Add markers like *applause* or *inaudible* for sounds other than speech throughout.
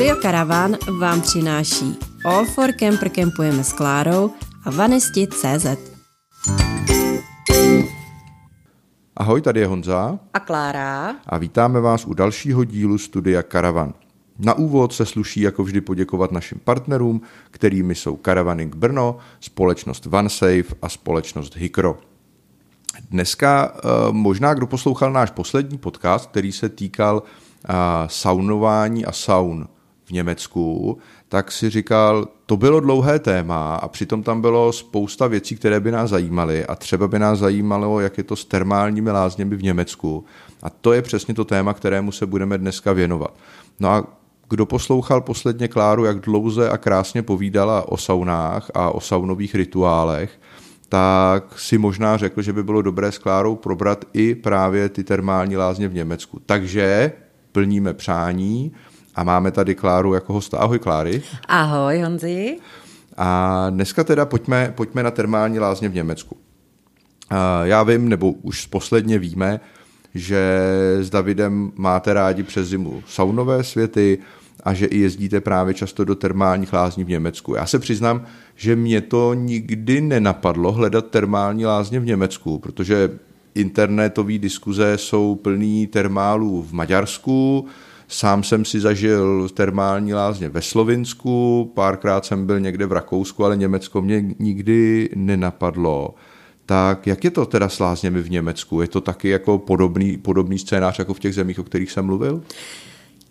Studio Caravan vám přináší All for Camper Campujeme s Klárou a Vanisti.cz Ahoj, tady je Honza. A Klára. A vítáme vás u dalšího dílu Studia Caravan. Na úvod se sluší jako vždy poděkovat našim partnerům, kterými jsou Caravaning Brno, společnost OneSafe a společnost Hikro. Dneska eh, možná, kdo poslouchal náš poslední podcast, který se týkal eh, saunování a saun v Německu, tak si říkal, to bylo dlouhé téma a přitom tam bylo spousta věcí, které by nás zajímaly a třeba by nás zajímalo, jak je to s termálními lázněmi v Německu. A to je přesně to téma, kterému se budeme dneska věnovat. No a kdo poslouchal posledně Kláru, jak dlouze a krásně povídala o saunách a o saunových rituálech, tak si možná řekl, že by bylo dobré s Klárou probrat i právě ty termální lázně v Německu. Takže plníme přání a máme tady Kláru jako hosta. Ahoj Kláry. Ahoj Honzi. A dneska teda pojďme, pojďme na termální lázně v Německu. Já vím, nebo už posledně víme, že s Davidem máte rádi přes zimu saunové světy, a že i jezdíte právě často do termálních lázní v Německu. Já se přiznám, že mě to nikdy nenapadlo hledat termální lázně v Německu, protože internetové diskuze jsou plný termálů v Maďarsku, Sám jsem si zažil termální lázně ve Slovinsku, párkrát jsem byl někde v Rakousku, ale Německo mě nikdy nenapadlo. Tak jak je to teda s lázněmi v Německu? Je to taky jako podobný, podobný scénář jako v těch zemích, o kterých jsem mluvil?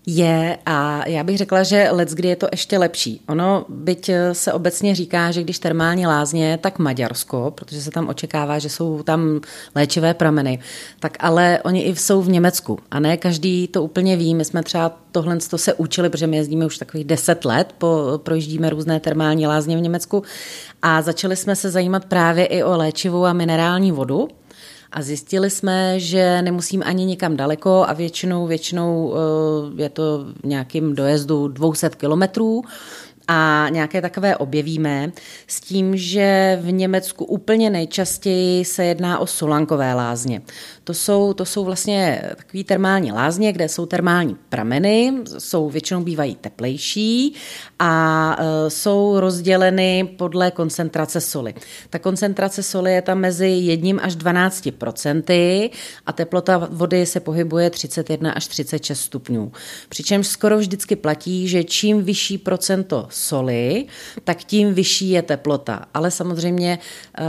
Je a já bych řekla, že let, kdy je to ještě lepší. Ono, byť se obecně říká, že když termální lázně, tak Maďarsko, protože se tam očekává, že jsou tam léčivé prameny, tak ale oni i jsou v Německu a ne každý to úplně ví. My jsme třeba tohle to se učili, protože my jezdíme už takových deset let, po, projíždíme různé termální lázně v Německu a začali jsme se zajímat právě i o léčivou a minerální vodu, a zjistili jsme, že nemusím ani nikam daleko a většinou, většinou eh, je to v nějakým dojezdu 200 kilometrů a nějaké takové objevíme, s tím, že v Německu úplně nejčastěji se jedná o solankové lázně. To jsou, to jsou vlastně takové termální lázně, kde jsou termální prameny, jsou většinou bývají teplejší a e, jsou rozděleny podle koncentrace soli. Ta koncentrace soli je tam mezi 1 až 12 procenty a teplota vody se pohybuje 31 až 36 stupňů. Přičemž skoro vždycky platí, že čím vyšší procento soli, tak tím vyšší je teplota. Ale samozřejmě uh,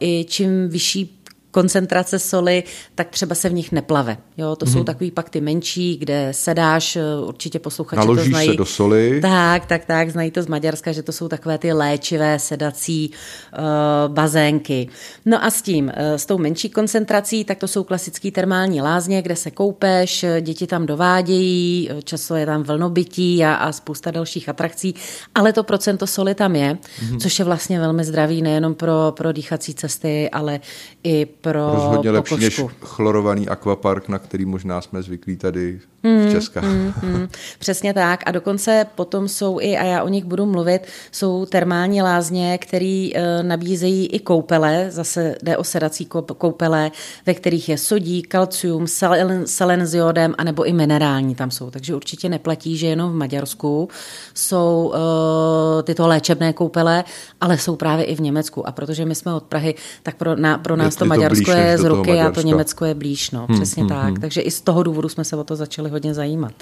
i čím vyšší koncentrace soli, tak třeba se v nich neplave. Jo, to mm-hmm. jsou mhm. takový pak ty menší, kde sedáš, eh, určitě posluchači Naložíš to znají. se do soli. Tak, tak, tak, znají to z Maďarska, že to jsou takové ty léčivé sedací uh, bazénky. No a s tím, uh, s tou menší koncentrací, tak to jsou klasické termální lázně, kde se koupeš, děti tam dovádějí, často je tam vlnobytí a, a spousta dalších atrakcí, ale to procento soli tam je, mm-hmm. což je vlastně velmi zdravý nejenom pro, pro dýchací cesty, ale i pro Rozhodně lepší než chlorovaný akvapark, na který možná jsme zvyklí tady mm, v Českách. Mm, mm, *laughs* přesně tak. A dokonce potom jsou i, a já o nich budu mluvit, jsou termální lázně, které e, nabízejí i koupele, zase jde o sedací koupele, ve kterých je sodí, kalcium, selen, selen s jodem, anebo i minerální tam jsou. Takže určitě neplatí, že jenom v Maďarsku jsou e, tyto léčebné koupele, ale jsou právě i v Německu. A protože my jsme od Prahy, tak pro, na, pro nás je to Maďarsko Maďarsko je z ruky a to Německo je blíž, no, hmm, přesně hmm, tak. Hmm. Takže i z toho důvodu jsme se o to začali hodně zajímat.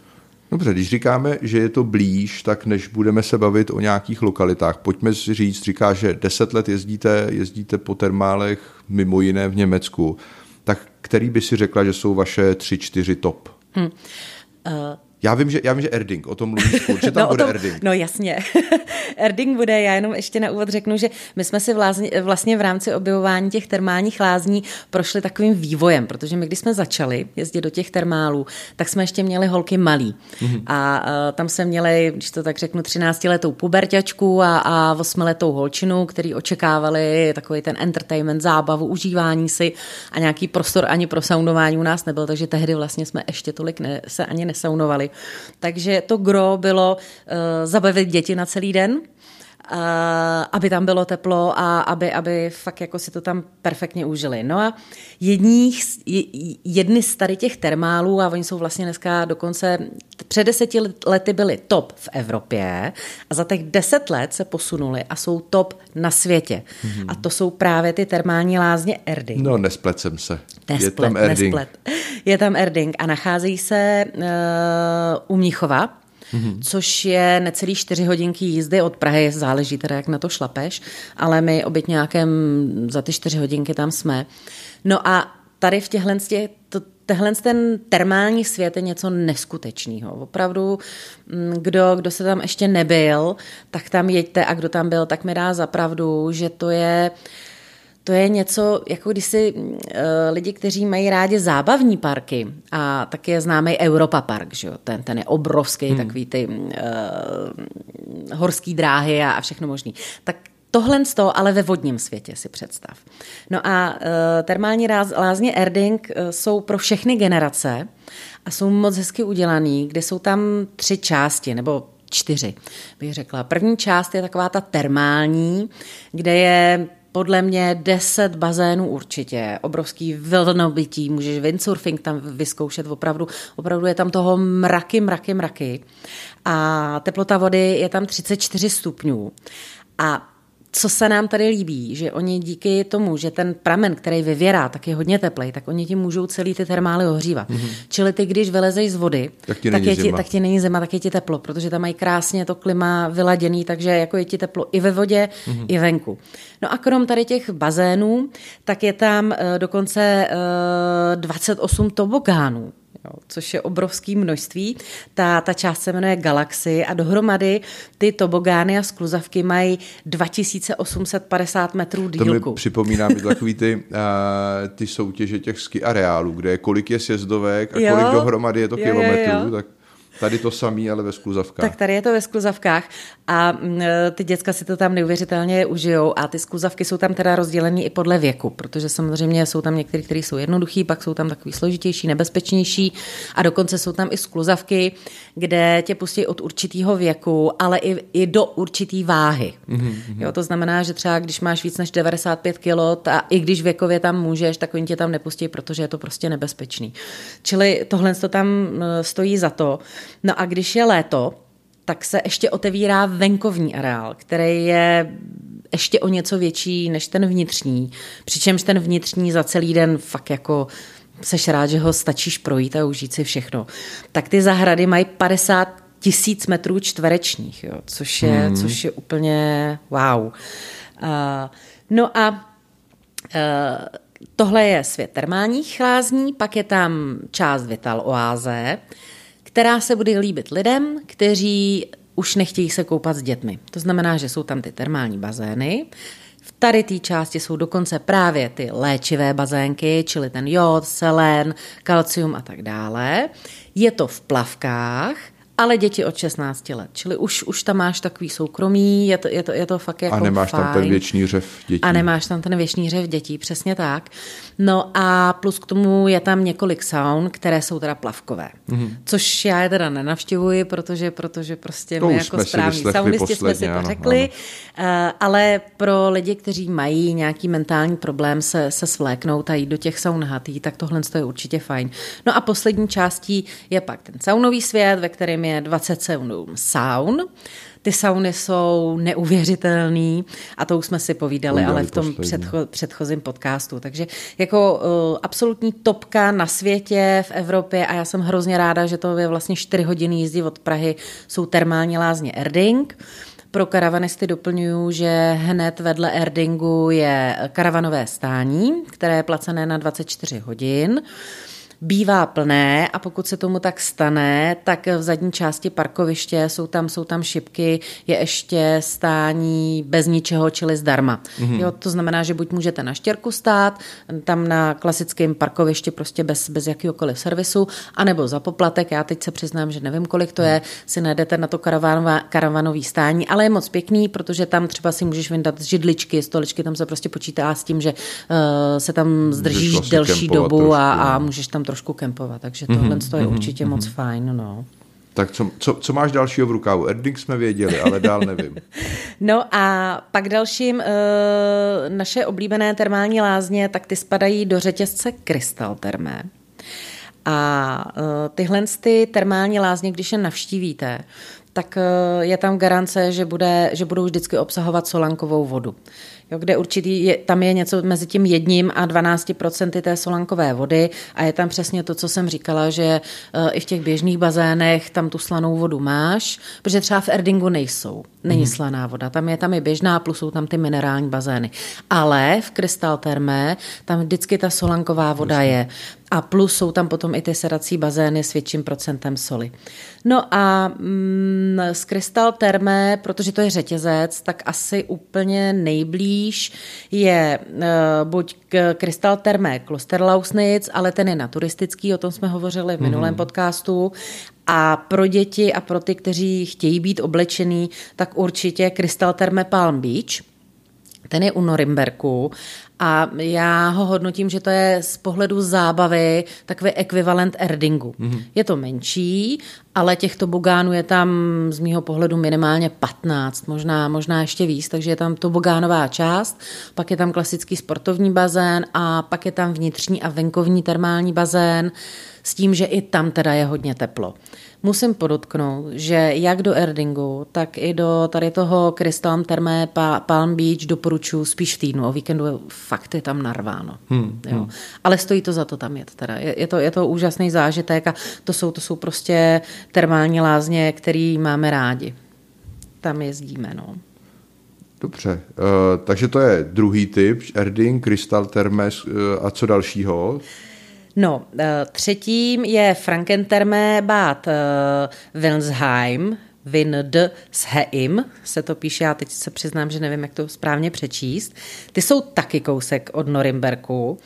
Dobře, když říkáme, že je to blíž, tak než budeme se bavit o nějakých lokalitách, pojďme si říct, říká, že deset let jezdíte, jezdíte po termálech mimo jiné v Německu, tak který by si řekla, že jsou vaše tři, čtyři top? Hmm. Uh, já vím, že, já vím, že Erding, o tom mluvíš furt, že tam *laughs* no, bude tom, Erding. No jasně, *laughs* Erding bude, já jenom ještě na úvod řeknu, že my jsme si vlastně, vlastně v rámci objevování těch termálních lázní prošli takovým vývojem, protože my když jsme začali jezdit do těch termálů, tak jsme ještě měli holky malý. Mm-hmm. A, a tam jsme měli, když to tak řeknu, 13-letou puberťačku a, a 8-letou holčinu, který očekávali takový ten entertainment, zábavu, užívání si a nějaký prostor ani pro saunování u nás nebyl, takže tehdy vlastně jsme ještě tolik ne, se ani nesaunovali. Takže to gro bylo uh, zabavit děti na celý den aby tam bylo teplo a aby, aby fakt jako si to tam perfektně užili. No a jedních, jedny z tady těch termálů, a oni jsou vlastně dneska dokonce, před deseti lety byly top v Evropě a za těch deset let se posunuli a jsou top na světě. Mm-hmm. A to jsou právě ty termální lázně Erding. No, nesplet jsem se. Nesplet, je tam Erding. Nesplet. Je tam Erding a nacházejí se uh, u Míchova, mm-hmm. což je necelý čtyři hodinky jízdy od Prahy, záleží teda, jak na to šlapeš, ale my obět nějakém za ty čtyři hodinky tam jsme. No a tady v těchhle to, tehle ten termální svět je něco neskutečného. Opravdu, mm, kdo, kdo se tam ještě nebyl, tak tam jeďte a kdo tam byl, tak mi dá zapravdu, že to je uh, to je něco, jako když si uh, lidi, kteří mají rádi zábavní parky, a tak je známý Europa Park, že jo? Ten, ten je obrovský, hmm. takový ty uh, horský dráhy a, a všechno možný. Tak Tohle z toho, ale ve vodním světě si představ. No a uh, termální ráz, lázně Erding uh, jsou pro všechny generace a jsou moc hezky udělaný, kde jsou tam tři části, nebo čtyři, bych řekla. První část je taková ta termální, kde je podle mě 10 bazénů určitě, obrovský vlnobytí, můžeš windsurfing tam vyzkoušet, opravdu, opravdu je tam toho mraky, mraky, mraky. A teplota vody je tam 34 stupňů. A co se nám tady líbí, že oni díky tomu, že ten pramen, který vyvěrá, tak je hodně teplej, tak oni ti můžou celý ty termály ohřívat. Mm-hmm. Čili ty, když vylezeš z vody, tak ti, tak, je ti, tak ti není zima, tak je ti teplo, protože tam mají krásně to klima vyladěný, takže jako je ti teplo i ve vodě, mm-hmm. i venku. No a krom tady těch bazénů, tak je tam uh, dokonce uh, 28 tobogánů jo, což je obrovské množství. Ta, ta část se jmenuje Galaxy a dohromady ty tobogány a skluzavky mají 2850 metrů dílku. To mi připomíná mi *laughs* takový ty, uh, ty soutěže těch ski areálů, kde je kolik je sjezdovek a jo, kolik dohromady je to jo, kilometrů, jo, jo. tak Tady to samý, ale ve skluzavkách. Tak tady je to ve skluzavkách a mm, ty děcka si to tam neuvěřitelně užijou a ty skluzavky jsou tam teda rozdělené i podle věku, protože samozřejmě jsou tam některé, které jsou jednoduché, pak jsou tam takový složitější, nebezpečnější a dokonce jsou tam i skluzavky, kde tě pustí od určitého věku, ale i, i do určitý váhy. Mm-hmm. Jo, to znamená, že třeba když máš víc než 95 kg a i když věkově tam můžeš, tak oni tě tam nepustí, protože je to prostě nebezpečný. Čili tohle to tam stojí za to. No a když je léto, tak se ještě otevírá venkovní areál, který je ještě o něco větší než ten vnitřní. Přičemž ten vnitřní za celý den fakt jako seš rád, že ho stačíš projít a užít si všechno. Tak ty zahrady mají 50 tisíc metrů čtverečních, jo, což, je, hmm. což je úplně wow. Uh, no a uh, tohle je svět termálních lázní, pak je tam část Vital oáze, která se bude líbit lidem, kteří už nechtějí se koupat s dětmi. To znamená, že jsou tam ty termální bazény, v tady té části jsou dokonce právě ty léčivé bazénky, čili ten jod, selen, kalcium a tak dále. Je to v plavkách, ale děti od 16 let. Čili už, už tam máš takový soukromí, je to, je to, je to fakt jako A nemáš fajn. tam ten věčný řev dětí. A nemáš tam ten věčný řev dětí, přesně tak. No a plus k tomu je tam několik saun, které jsou teda plavkové. Mm-hmm. Což já je teda nenavštěvuji, protože, protože prostě to my jako správní saunisti jsme si to řekli. Ano. Uh, ale pro lidi, kteří mají nějaký mentální problém se, se svléknout a jít do těch saun hatý, tak tohle je určitě fajn. No a poslední částí je pak ten saunový svět, ve kterém je 27 saun. Ty sauny jsou neuvěřitelný a to už jsme si povídali, ale v tom předcho, předchozím podcastu. Takže jako uh, absolutní topka na světě, v Evropě a já jsem hrozně ráda, že to je vlastně 4 hodiny jízdy od Prahy, jsou termální lázně Erding. Pro karavanisty doplňuju, že hned vedle Erdingu je karavanové stání, které je placené na 24 hodin bývá plné a pokud se tomu tak stane, tak v zadní části parkoviště jsou tam, jsou tam šipky, je ještě stání bez ničeho, čili zdarma. Mm-hmm. Jo, to znamená, že buď můžete na štěrku stát, tam na klasickém parkovišti prostě bez, bez jakýkoliv servisu, anebo za poplatek, já teď se přiznám, že nevím, kolik to je, si najdete na to karavanový stání, ale je moc pěkný, protože tam třeba si můžeš vyndat židličky, stoličky, tam se prostě počítá s tím, že uh, se tam zdržíš vlastně delší dobu a, a můžeš tam trošku kempovat, takže tohle mm-hmm. je určitě mm-hmm. moc fajn. No. Tak co, co, co máš dalšího v rukávu? Erding jsme věděli, ale dál nevím. *laughs* no a pak dalším, e, naše oblíbené termální lázně, tak ty spadají do řetězce Krystal Termé. A e, tyhle ty termální lázně, když je navštívíte, tak e, je tam garance, že, bude, že budou vždycky obsahovat solankovou vodu jo, kde určitý je, tam je něco mezi tím jedním a 12% té solankové vody a je tam přesně to, co jsem říkala, že uh, i v těch běžných bazénech tam tu slanou vodu máš, protože třeba v Erdingu nejsou, není mm. slaná voda, tam je tam je běžná, plus jsou tam ty minerální bazény. Ale v Krystal Termé tam vždycky ta solanková voda je. A plus jsou tam potom i ty sedací bazény s větším procentem soli. No a mm, z Krystal Termé, protože to je řetězec, tak asi úplně nejblíž je uh, buď Krystal Termé Klosterlausnitz, ale ten je na turistický, o tom jsme hovořili v minulém mm. podcastu. A pro děti a pro ty, kteří chtějí být oblečený, tak určitě Krystal Terme Palm Beach. Ten je u Norimberku a já ho hodnotím, že to je z pohledu zábavy takový ekvivalent Erdingu. Mm-hmm. Je to menší, ale těch tobogánů je tam z mýho pohledu minimálně 15, možná, možná ještě víc, takže je tam tobogánová část, pak je tam klasický sportovní bazén a pak je tam vnitřní a venkovní termální bazén s tím, že i tam teda je hodně teplo. Musím podotknout, že jak do Erdingu, tak i do tady toho Crystal Therme Palm Beach doporučuji spíš v týdnu. O víkendu fakt je tam narváno. Hmm, jo. Hmm. Ale stojí to za to tam jet. Teda. Je, je, to, je to úžasný zážitek a to jsou, to jsou prostě termální lázně, který máme rádi. Tam jezdíme. No. Dobře, uh, takže to je druhý typ, Erding, Crystal Thermes uh, a co dalšího? No, eh, třetím je Frankenterme Bad eh, Wilnsheim, Vind s Heim, se to píše, já teď se přiznám, že nevím, jak to správně přečíst. Ty jsou taky kousek od Norimberku.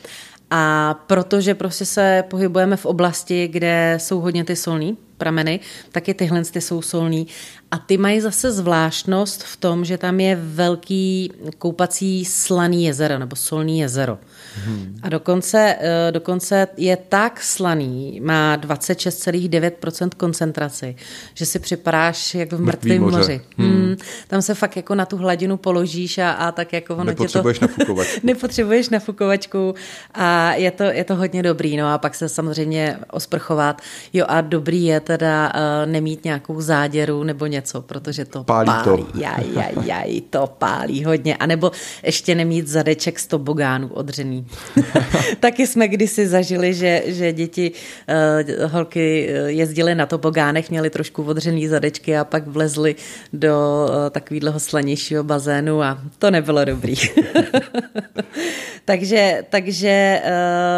A protože prostě se pohybujeme v oblasti, kde jsou hodně ty solní prameny, tak i tyhle ty jsou solní. A ty mají zase zvláštnost v tom, že tam je velký koupací slaný jezero nebo solný jezero. Hmm. A dokonce, eh, dokonce je tak slaný, má 26,9% koncentraci, že si připadáš jak v mrtvém moře. moři. Hmm. Hmm. Tam se fakt jako na tu hladinu položíš a, a tak jako ono Nepotřebuješ tě to... *laughs* nafukovačku. Nepotřebuješ nafukovačku a je to, je to hodně dobrý. No a pak se samozřejmě osprchovat. Jo a dobrý je teda uh, nemít nějakou záděru nebo něco, protože to pálí. pálí. To. Jaj, jaj, jaj, to pálí hodně. A nebo ještě nemít zadeček z tobogánů odřený. *laughs* Taky jsme kdysi zažili, že, že děti, uh, holky eh, jezdily na tobogánech, měly trošku odřený zadečky a pak vlezly do uh, takového slanějšího bazénu a to nebylo dobrý. *laughs* takže takže uh,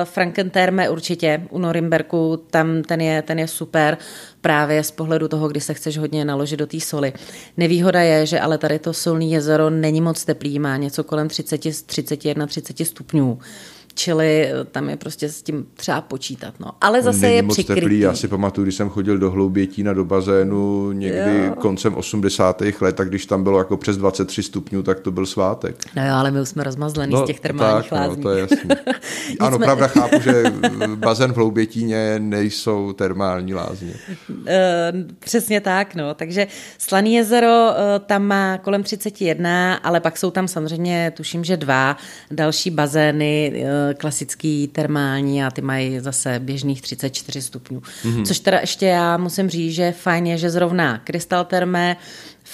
Frankenterme určitě u Norimberku, tam ten je, ten je super právě z pohledu toho, kdy se chceš hodně naložit do té soli. Nevýhoda je, že ale tady to solní jezero není moc teplý, má něco kolem 30, 31, 30 stupňů. Čili eh, tam je prostě s tím třeba počítat. No. Ale zase Není je moc přikrytý. Teplý. Já si pamatuju, když jsem chodil do Hloubětína do bazénu někdy jo. koncem 80. let, tak když tam bylo jako přes 23 stupňů, tak to byl svátek. No jo, ale my už jsme rozmazlený no, z těch termálních tak, lázní. No, to je jasný. *laughs* ano, pravda, chápu, že bazén v Hloubětíně nejsou termální lázně. Eh, přesně tak, no. Takže Slaný jezero eh, tam má kolem 31, ale pak jsou tam samozřejmě, tuším, že dva další bazény, klasický termální a ty mají zase běžných 34 stupňů. Mm-hmm. Což teda ještě já musím říct, že fajn je, že zrovna Krystal Terme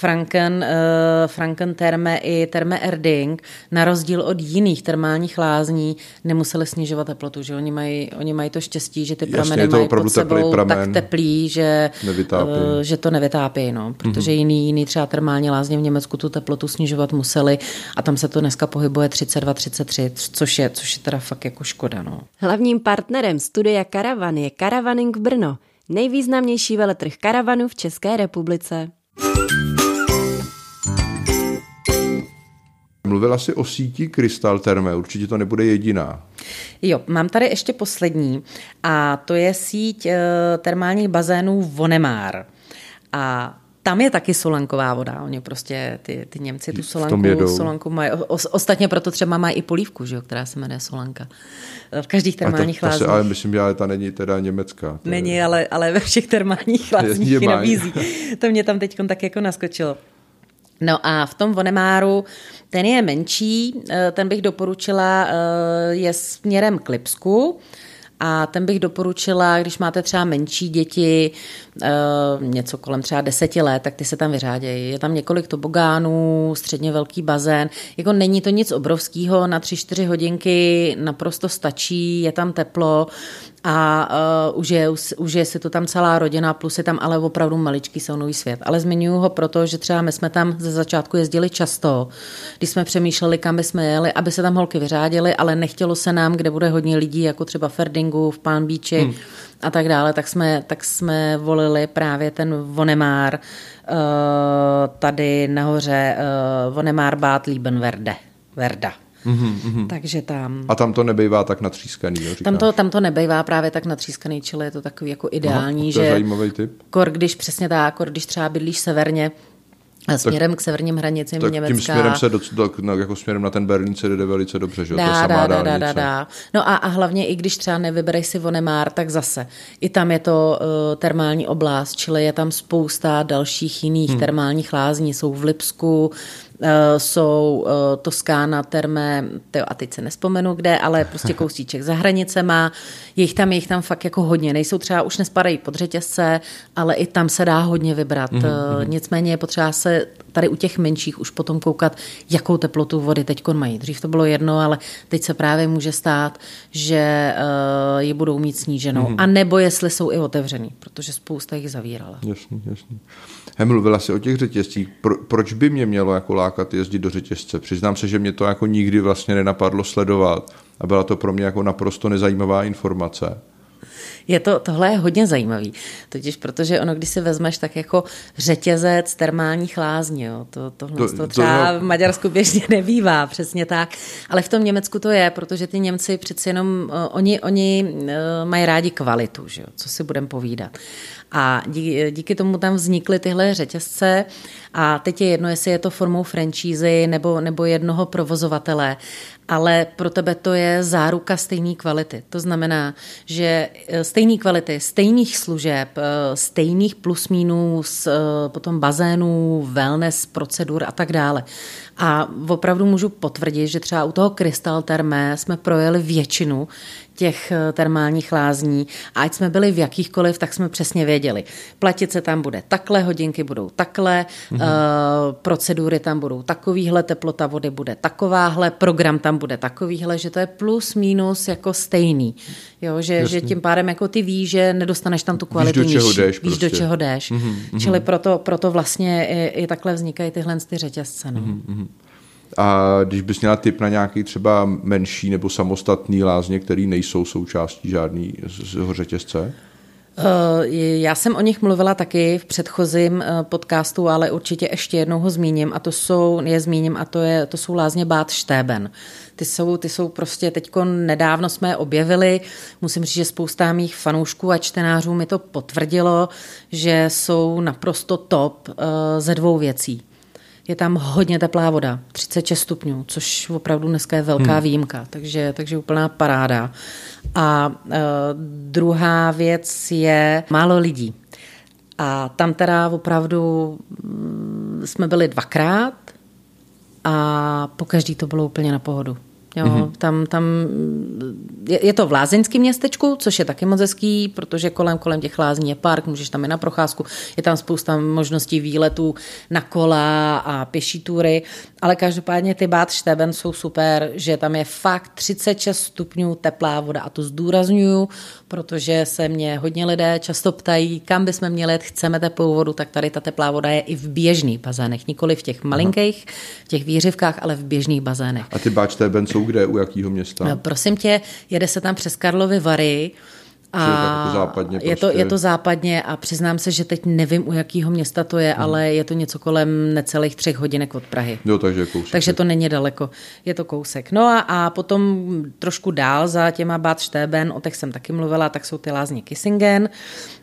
Franken, uh, Franken terme i terme Erding, na rozdíl od jiných termálních lázní, nemuseli snižovat teplotu, že oni mají, oni mají to štěstí, že ty Jasně, prameny mají pod sebou pramen, tak teplý, že, uh, že to nevytápí, no, protože mm-hmm. jiný, jiný třeba termální lázně v Německu tu teplotu snižovat museli a tam se to dneska pohybuje 32-33, což je, což je teda fakt jako škoda. No. Hlavním partnerem studia Karavan je Karavaning Brno, nejvýznamnější veletrh karavanu v České republice. Mluvila si o síti Krystal Terme, určitě to nebude jediná. Jo, mám tady ještě poslední a to je síť e, termálních bazénů Vonemár. A tam je taky solanková voda. Oni prostě, ty, ty Němci tu solanku, solanku mají. O, ostatně proto třeba mají i polívku, že jo, která se jmenuje solanka. V každých termálních lázních. Ale myslím, že ale ta není teda německá. Není, ale, ale ve všech termálních *laughs* lázních ji nabízí. To mě tam teď tak jako naskočilo. No a v tom Vonemáru, ten je menší, eh, ten bych doporučila, eh, je směrem k Lipsku, a ten bych doporučila, když máte třeba menší děti, eh, něco kolem třeba deseti let, tak ty se tam vyřádějí. Je tam několik tobogánů, středně velký bazén. Jako není to nic obrovského, na tři, čtyři hodinky naprosto stačí, je tam teplo a uh, už, je, už je si to tam celá rodina, plus je tam ale opravdu maličký saunový svět. Ale zmiňuji ho proto, že třeba my jsme tam ze začátku jezdili často, když jsme přemýšleli, kam bychom jeli, aby se tam holky vyřádily, ale nechtělo se nám, kde bude hodně lidí, jako třeba Ferdingu, v Palm Beachi hmm. a tak dále, tak jsme, tak jsme volili právě ten Vonemár uh, tady nahoře, uh, Vonemár Bad Liebenwerde. Verda. Mm-hmm, Takže tam... A tam to nebejvá tak natřískaný, jo, tam to, tam to nebejvá právě tak natřískaný, čili je to takový jako ideální, Aha, to je že... zajímavý typ. Kor, když přesně tak, kor, když třeba bydlíš severně, směrem tak, k severním hranicím tak Německa. tím směrem se do, do, no, jako směrem na ten Berlín se jde velice dobře, že dá, to samá dá, dá, dá, dá. No a, a hlavně i když třeba nevybereš si Vonemár, tak zase i tam je to uh, termální oblast, čili je tam spousta dalších jiných hmm. termálních lázní, jsou v Lipsku, Eh, jsou eh, Toskána, Terme, tyjo, a teď se nespomenu kde, ale prostě *laughs* kousíček za hranicema, je jich tam, je jich tam fakt jako hodně, nejsou třeba, už nespadají pod řetězce, ale i tam se dá hodně vybrat. Mm-hmm. Nicméně je potřeba se tady u těch menších už potom koukat, jakou teplotu vody teď mají. Dřív to bylo jedno, ale teď se právě může stát, že uh, ji budou mít sníženou. Mm-hmm. A nebo jestli jsou i otevřený, protože spousta jich zavírala. Jasně, jasně. He, mluvila si o těch řetězcích. Pro, proč by mě mělo jako lákat jezdit do řetězce? Přiznám se, že mě to jako nikdy vlastně nenapadlo sledovat a byla to pro mě jako naprosto nezajímavá informace. Je to, tohle je hodně zajímavý, totiž protože ono, když si vezmeš tak jako řetězec termálních lázní, jo, to, tohle to, to třeba to, v Maďarsku běžně nebývá, přesně tak, ale v tom Německu to je, protože ty Němci přeci jenom, uh, oni, oni uh, mají rádi kvalitu, že jo, co si budeme povídat. A díky, díky tomu tam vznikly tyhle řetězce. A teď je jedno, jestli je to formou franšízy nebo, nebo jednoho provozovatele, ale pro tebe to je záruka stejné kvality. To znamená, že e, stejné kvality, stejných služeb, e, stejných plus minus, e, potom bazénů, wellness, procedur a tak dále. A opravdu můžu potvrdit, že třeba u toho Crystal Termé jsme projeli většinu těch eh, termálních lázní a ať jsme byli v jakýchkoliv, tak jsme přesně věděli. Platit se tam bude takhle, hodinky budou takhle, mm-hmm. uh, procedury tam budou takovýhle, teplota vody bude takováhle, program tam bude takovýhle, že to je plus minus jako stejný. Jo, že, že tím pádem jako ty víš, že nedostaneš tam tu kvalitu víš, do čeho jdeš. Víš, prostě. do čeho jdeš. Mm-hmm. Čili proto, proto vlastně i, i takhle vznikají tyhle ty řetězce. No. Mm-hmm. A když bys měla tip na nějaký třeba menší nebo samostatný lázně, který nejsou součástí žádný z řetězce? Eh, já jsem o nich mluvila taky v předchozím eh, podcastu, ale určitě ještě jednou ho zmíním a to jsou, je zmíním a to, je, to jsou lázně Bát Štében. Ty jsou, ty jsou prostě, teďko nedávno jsme je objevili, musím říct, že spousta mých fanoušků a čtenářů mi to potvrdilo, že jsou naprosto top uh, ze dvou věcí je tam hodně teplá voda, 36 stupňů, což opravdu dneska je velká hmm. výjimka, takže, takže úplná paráda. A uh, druhá věc je málo lidí. A tam teda opravdu mm, jsme byli dvakrát a po každý to bylo úplně na pohodu. Jo, mm-hmm. tam, tam je, je to v lázeňském městečku, což je taky moc hezký, protože kolem, kolem těch lázní je park, můžeš tam i na procházku, je tam spousta možností výletů na kola a pěší tury, ale každopádně ty Bad Šteben jsou super, že tam je fakt 36 stupňů teplá voda a to zdůraznuju, protože se mě hodně lidé často ptají, kam bychom měli jet, chceme teplou vodu, tak tady ta teplá voda je i v běžných bazénech, nikoli v těch malinkých, v těch výřivkách, ale v běžných bazénech. A ty Bad Šteben jsou kde, u jakého města? No, prosím tě, jede se tam přes Karlovy Vary, A jako západně prostě... je, to, je to západně a přiznám se, že teď nevím, u jakého města to je, hmm. ale je to něco kolem necelých třech hodinek od Prahy. Jo, takže kousek. Takže to není daleko, je to kousek. No a, a potom trošku dál za těma Bad Štében, o těch jsem taky mluvila, tak jsou ty lázně Kissingen,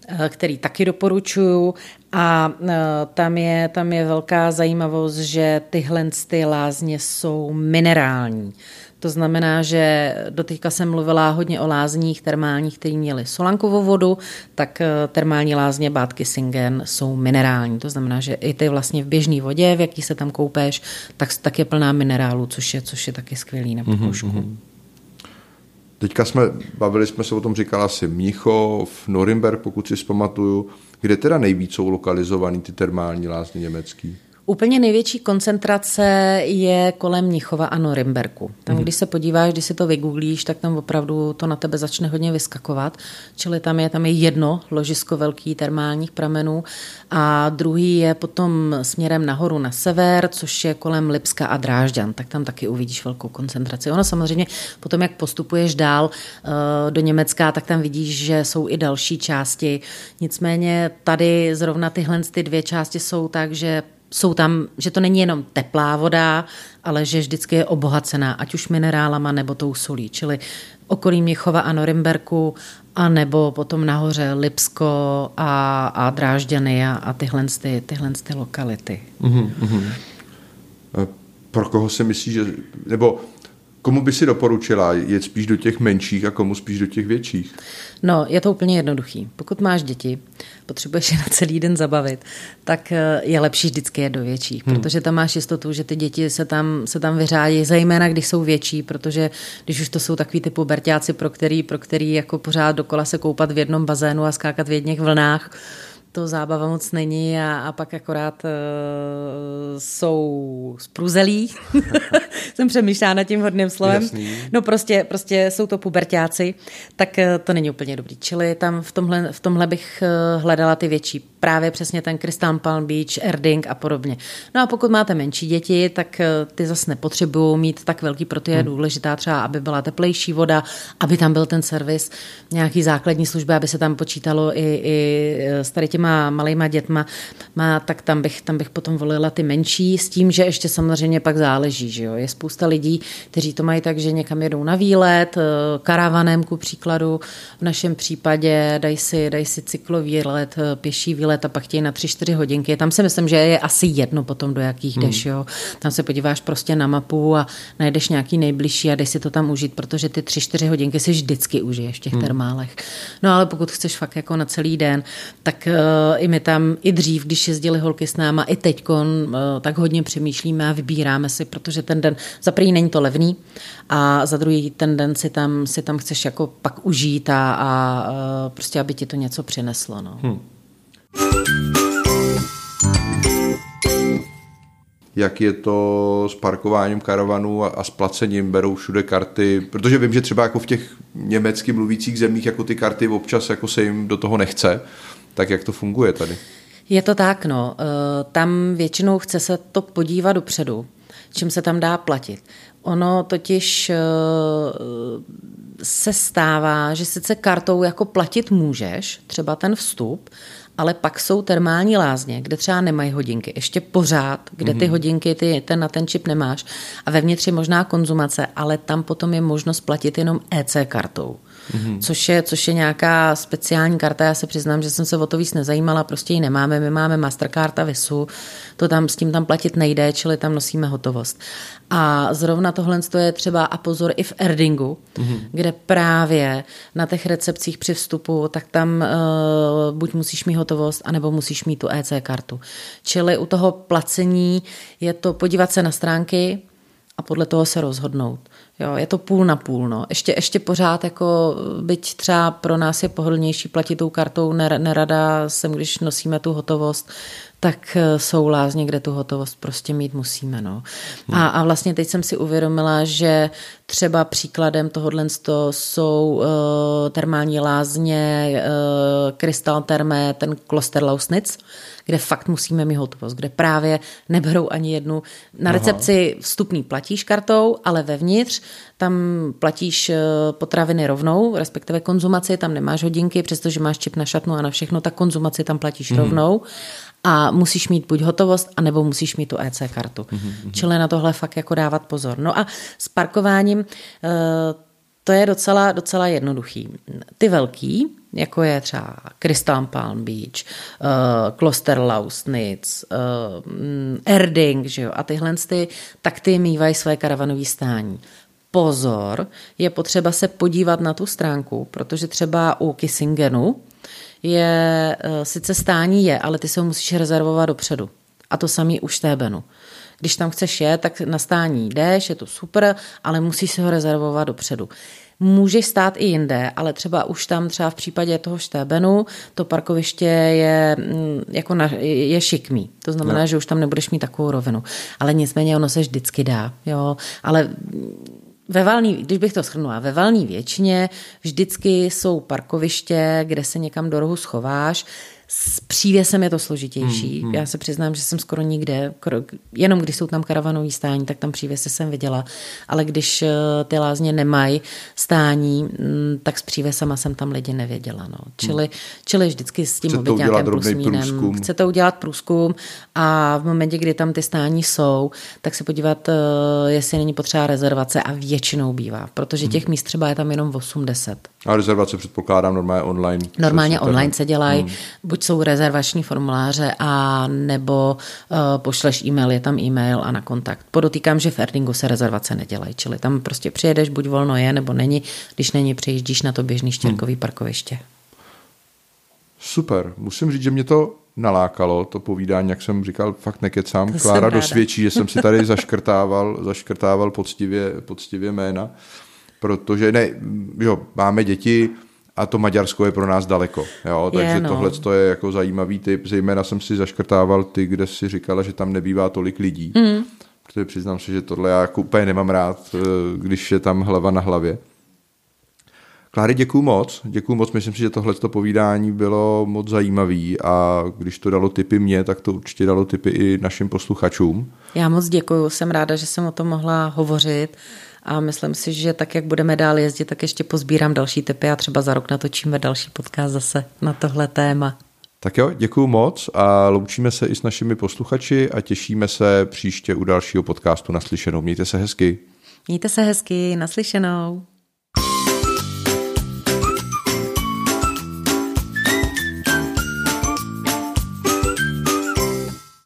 eh, který taky doporučuju. A eh, tam je, tam je velká zajímavost, že tyhle ty lázně jsou minerální. To znamená, že doteďka jsem mluvila hodně o lázních termálních, které měly solankovou vodu, tak eh, termální lázně Bátky Singen jsou minerální. To znamená, že i ty vlastně v běžné vodě, v jaký se tam koupeš, tak, tak je plná minerálů, což je, což je taky skvělý na pokožku. Mm-hmm. Teďka jsme, bavili jsme se o tom, říkala si Mnichov, Norimberg, pokud si zpamatuju. Kde teda nejvíc jsou lokalizovaný ty termální lázně německý? Úplně největší koncentrace je kolem Mnichova a Norimberku. Tam, mm. když se podíváš, když si to vygooglíš, tak tam opravdu to na tebe začne hodně vyskakovat. Čili tam je, tam je jedno ložisko velkých termálních pramenů a druhý je potom směrem nahoru na sever, což je kolem Lipska a Drážďan. Tak tam taky uvidíš velkou koncentraci. Ono samozřejmě potom, jak postupuješ dál uh, do Německa, tak tam vidíš, že jsou i další části. Nicméně tady zrovna tyhle ty dvě části jsou tak, že jsou tam, že to není jenom teplá voda, ale že vždycky je obohacená, ať už minerálama nebo tou solí, čili okolí Měchova a Norimberku, a nebo potom nahoře Lipsko a, a Drážďany a, a tyhle, ty, tyhle ty lokality. Mm-hmm. Pro koho si myslíš, že, nebo Komu by si doporučila? Jet spíš do těch menších a komu spíš do těch větších? No, je to úplně jednoduchý. Pokud máš děti, potřebuješ je na celý den zabavit, tak eh, je lepší vždycky jet do větších, hmm. protože tam máš jistotu, že ty děti se tam, se tam vyřádí, zejména když jsou větší, protože když už to jsou takový typu berťáci, pro který, pro který jako pořád dokola se koupat v jednom bazénu a skákat v jedných vlnách, to zábava moc není a, a pak akorát uh, jsou spruzelí. *laughs* Jsem přemýšlela nad tím hodným slovem. Jasný. No prostě, prostě jsou to pubertáci, tak uh, to není úplně dobrý. Čili tam v tomhle, v tomhle bych uh, hledala ty větší. Právě přesně ten Crystal Palm Beach, Erding a podobně. No a pokud máte menší děti, tak uh, ty zase nepotřebují mít tak velký, proto je hmm. důležitá třeba, aby byla teplejší voda, aby tam byl ten servis, nějaký základní služby, aby se tam počítalo i, i s tady těma malýma dětma, má, tak tam bych, tam bych potom volila ty menší, s tím, že ještě samozřejmě pak záleží. Že jo? Je spousta lidí, kteří to mají tak, že někam jedou na výlet, eh, karavanem ku příkladu, v našem případě dají si, dají si cyklový let, eh, pěší výlet a pak chtějí na 3-4 hodinky. Tam si myslím, že je asi jedno potom, do jakých hmm. jdeš. Jo? Tam se podíváš prostě na mapu a najdeš nějaký nejbližší a jdeš si to tam užít, protože ty 3-4 hodinky si vždycky užiješ v těch hmm. termálech. No ale pokud chceš fakt jako na celý den, tak uh, i my tam i dřív, když jezdili holky s náma, i teď tak hodně přemýšlíme a vybíráme si, protože ten den, za první není to levný a za druhý ten den si tam, si tam chceš jako pak užít a, a prostě, aby ti to něco přineslo. No. Hmm. Jak je to s parkováním karavanů a, a s placením, berou všude karty, protože vím, že třeba jako v těch německy mluvících zemích jako ty karty občas jako se jim do toho nechce, tak jak to funguje tady? Je to tak, no. Eh, tam většinou chce se to podívat dopředu, čím se tam dá platit. Ono totiž eh, se stává, že sice kartou jako platit můžeš, třeba ten vstup, ale pak jsou termální lázně, kde třeba nemají hodinky, ještě pořád, kde ty mhm. hodinky ty, ten na ten čip nemáš. A vevnitř je možná konzumace, ale tam potom je možnost platit jenom EC kartou mm-hmm. což, je, což je nějaká speciální karta. Já se přiznám, že jsem se o to víc nezajímala, prostě ji nemáme. My máme Mastercard a Visu, to tam s tím tam platit nejde, čili tam nosíme hotovost. A zrovna tohle je třeba a pozor i v Erdingu, mm-hmm. kde právě na těch recepcích při vstupu, tak tam uh, buď musíš mít hotovost, anebo musíš mít tu EC kartu. Čili u toho placení je to podívat se na stránky a podle toho se rozhodnout. Jo, je to půl na půl. No. Ještě, ještě pořád, jako, byť třeba pro nás je pohodlnější platit tou kartou, nerada jsem, když nosíme tu hotovost, tak eh, jsou lázně, kde tu hotovost prostě mít musíme. No. A, a vlastně teď jsem si uvědomila, že třeba příkladem tohohle jsou uh, termální lázně, uh, Krystal Termé, ten kloster Lausnitz, kde fakt musíme mít hotovost, kde právě neberou ani jednu. Na recepci vstupný platíš kartou, ale vevnitř tam platíš eh, potraviny rovnou, respektive konzumaci, tam nemáš hodinky, přestože máš čip na šatnu a na všechno, tak konzumaci tam platíš mm. rovnou a musíš mít buď hotovost, anebo musíš mít tu EC kartu. Mm-hmm. Čili na tohle fakt jako dávat pozor. No a s parkováním eh, to je docela, docela jednoduchý. Ty velký, jako je třeba Crystal Palm Beach, uh, Klosterlausnitz, uh, Erding, že jo, a tyhle ty, tak ty mývají své karavanové stání. Pozor, je potřeba se podívat na tu stránku, protože třeba u Kissingenu je, uh, sice stání je, ale ty se ho musíš rezervovat dopředu. A to samý u Štébenu. Když tam chceš jet, tak na stání jdeš, je to super, ale musíš si ho rezervovat dopředu. Můžeš stát i jinde, ale třeba už tam třeba v případě toho štébenu to parkoviště je, mm, jako na, je šikmý. To znamená, no. že už tam nebudeš mít takovou rovinu. Ale nicméně ono se vždycky dá. Jo? Ale ve valný, když bych to shrnula, ve valný většině vždycky jsou parkoviště, kde se někam do rohu schováš, s přívěsem je to složitější. Hmm, hmm. Já se přiznám, že jsem skoro nikde, jenom když jsou tam karavanový stání, tak tam přívěsy jsem viděla, ale když eh, ty lázně nemají stání, mm, tak s přívěsama jsem tam lidi nevěděla. No. Čili, hmm. čili vždycky s tím být nějakým plusmínem. Chcete udělat průzkum a v momentě, kdy tam ty stání jsou, tak se podívat, eh, jestli není potřeba rezervace a většinou bývá, protože hmm. těch hmm. míst třeba je tam jenom 80. A rezervace předpokládám normálně online. Normálně online se dělají. Hmm buď jsou rezervační formuláře, a nebo uh, pošleš e-mail, je tam e-mail a na kontakt. Podotýkám, že v Erdingu se rezervace nedělají, čili tam prostě přijedeš, buď volno je, nebo není, když není, přijíždíš na to běžný štěrkový hmm. parkoviště. Super, musím říct, že mě to nalákalo, to povídání, jak jsem říkal, fakt nekecám. To Klára dosvědčí, že jsem si tady *laughs* zaškrtával, zaškrtával poctivě, poctivě jména, protože ne, jo, máme děti, a to Maďarsko je pro nás daleko. Jo? Takže je, no. tohle je jako zajímavý typ. Zejména jsem si zaškrtával ty, kde si říkala, že tam nebývá tolik lidí. Mm. Protože přiznám se, že tohle já jako úplně nemám rád, eh, když je tam hlava na hlavě. Kláry, děkuju moc. Děkuju moc. Myslím si, že tohle povídání bylo moc zajímavý a když to dalo typy mě, tak to určitě dalo typy i našim posluchačům. Já moc děkuju. Jsem ráda, že jsem o tom mohla hovořit a myslím si, že tak, jak budeme dál jezdit, tak ještě pozbírám další typy a třeba za rok natočíme další podcast zase na tohle téma. Tak jo, děkuji moc a loučíme se i s našimi posluchači a těšíme se příště u dalšího podcastu naslyšenou. Mějte se hezky. Mějte se hezky, naslyšenou.